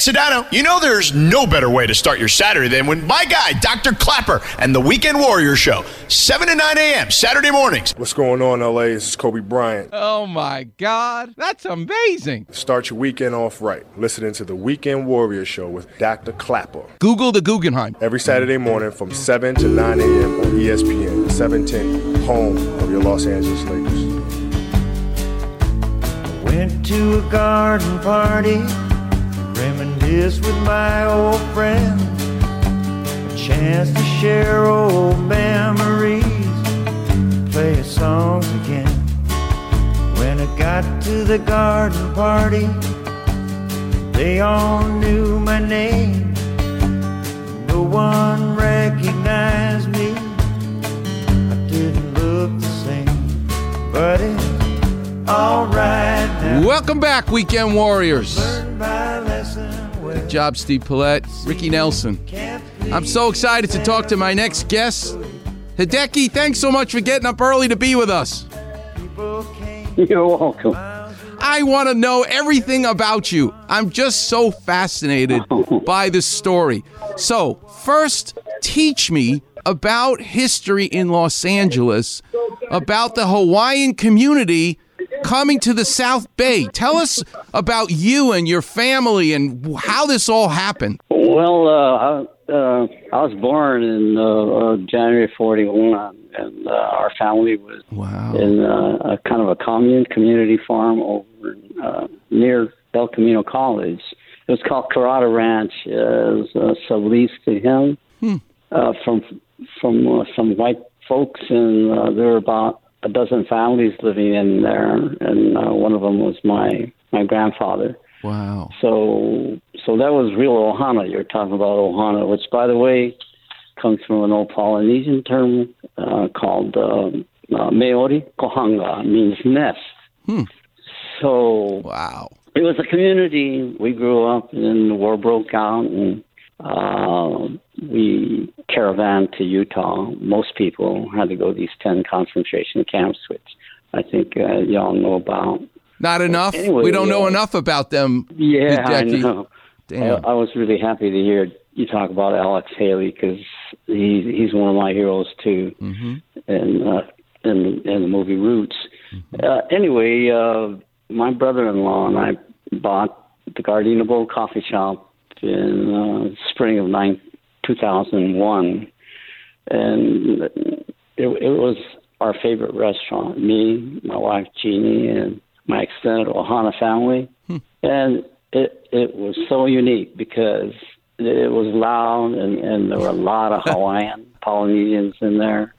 it's Sedano. You know there's no better way to start your Saturday than when my guy, Dr. Clapper, and the Weekend Warrior Show, 7 to 9 a.m. Saturday mornings. What's going on, LA? This is Kobe Bryant. Oh my God, that's amazing. Start your weekend off right. Listening to the Weekend Warrior Show with Dr. Clapper. Google the Guggenheim. Every Saturday morning from 7 to 9 a.m. on ESPN, 710, home of your Los Angeles Lakers. Went to a garden party, reminisce with my old friends. A chance to share old memories, play songs again. When I got to the garden party, they all knew my name. No one recognized me. I didn't look the same, but it's alright now. Welcome back, Weekend Warriors. Job, Steve Paulette, Ricky Nelson. I'm so excited to talk to my next guest. Hideki, thanks so much for getting up early to be with us. You're welcome. I want to know everything about you. I'm just so fascinated by this story. So, first, teach me about history in Los Angeles, about the Hawaiian community coming to the South Bay. Tell us about you and your family and how this all happened. Well, uh, I, uh, I was born in uh, uh, January 41, and uh, our family was Wow. in uh, a kind of a commune community farm over uh, near El Camino College. It was called Carrata Ranch. Uh, it was uh, subleased to him uh, from from uh, some white folks, and uh, there were about a dozen families living in there, and uh, one of them was my my grandfather. Wow. So, so that was real Ohana. You're talking about Ohana, which, by the way, comes from an old Polynesian term uh, called um uh, Maori Kohanga, means nest. Hmm. So Wow. it was a community. We grew up, and the war broke out, and uh, we caravaned to Utah. Most people had to go to these ten concentration camps, which I think uh, y'all know about. Not enough? Anyway, we don't know uh, enough about them. Yeah, I know. Damn. I, I was really happy to hear you talk about Alex Haley because he's he's one of my heroes too, Mm-hmm. and uh, in in the movie Roots. Uh, anyway, uh, my brother-in-law and I bought the Gardena Bowl Coffee Shop in uh, spring of nine, 2001, and it, it was our favorite restaurant. Me, my wife Jeannie, and my extended Ohana family, and it it was so unique because it was loud and, and there were a lot of Hawaiian Polynesians in there,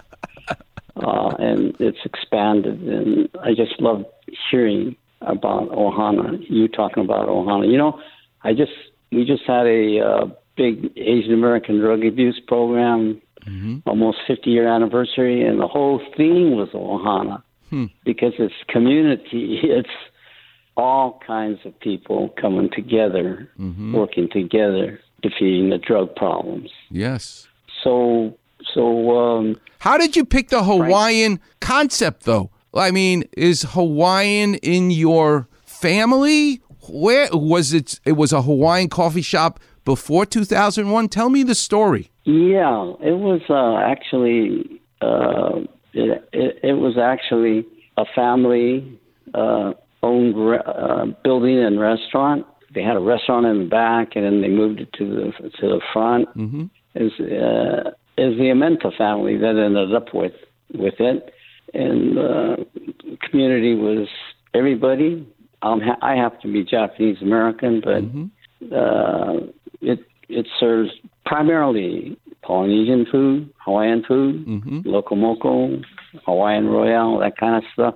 uh, and it's expanded. And I just love hearing about Ohana. You talking about Ohana? You know, I just we just had a uh, big Asian American drug abuse program, almost 50 year anniversary, and the whole theme was Ohana because it's community. It's all kinds of people coming together, working together, defeating the drug problems. Yes. So, so um, How did you pick the Hawaiian concept, though? I mean, is Hawaiian in your family? Where was it? It was a Hawaiian coffee shop before 2001. Tell me the story. yeah, it was uh, actually uh, it, it, it was actually a family uh, owned re- uh, building and restaurant. They had a restaurant in the back, and then they moved it to the to the front. Mm-hmm. Is uh, is the Amenta family that ended up with with it, and uh, the community was everybody. Um, ha- I happen to be Japanese American, but uh, it it serves primarily Polynesian food, Hawaiian food, loco moco, Hawaiian royale, that kind of stuff.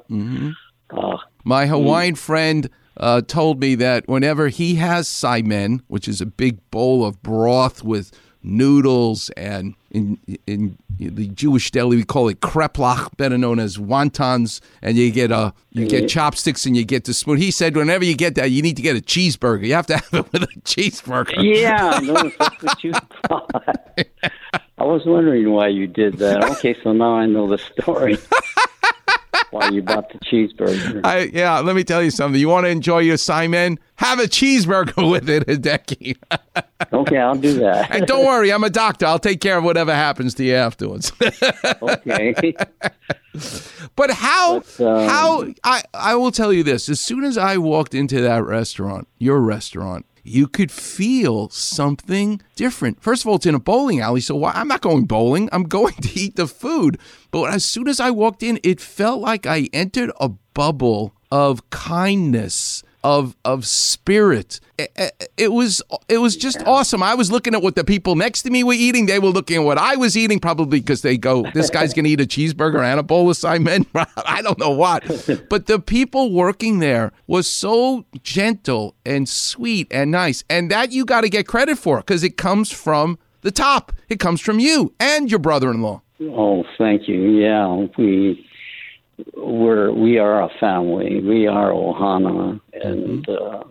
Uh, My Hawaiian friend uh, told me that whenever he has saimin, which is a big bowl of broth with noodles and in in the Jewish deli we call it kreplach, better known as wontons, and you get a you get mm. chopsticks and you get the spoon. He said whenever you get that, you need to get a cheeseburger. You have to have it with a cheeseburger. yeah, no, that's what you thought. I was wondering why you did that. Okay, so now I know the story. why you bought the cheeseburger. I, yeah, let me tell you something. You want to enjoy your saimin? Have a cheeseburger with it, Hideki. Okay, I'll do that. and don't worry, I'm a doctor. I'll take care of whatever happens to you afterwards. okay. But how But, um, how I I will tell you this. As soon as I walked into that restaurant, your restaurant, you could feel something different. First of all, it's in a bowling alley, so why, I'm not going bowling. I'm going to eat the food. But as soon as I walked in, it felt like I entered a bubble of kindness, of of spirit. It, it- was it was just awesome. I was looking at what the people next to me were eating. They were looking at what I was eating, probably because they go, "This guy's going to eat a cheeseburger and a bowl of saimin." I don't know what, but the people working there was so gentle and sweet and nice, and that you got to get credit for because it comes from the top. It comes from you and your brother-in-law. Oh, thank you. Yeah, we we're we are a family. We are Ohana, and uh,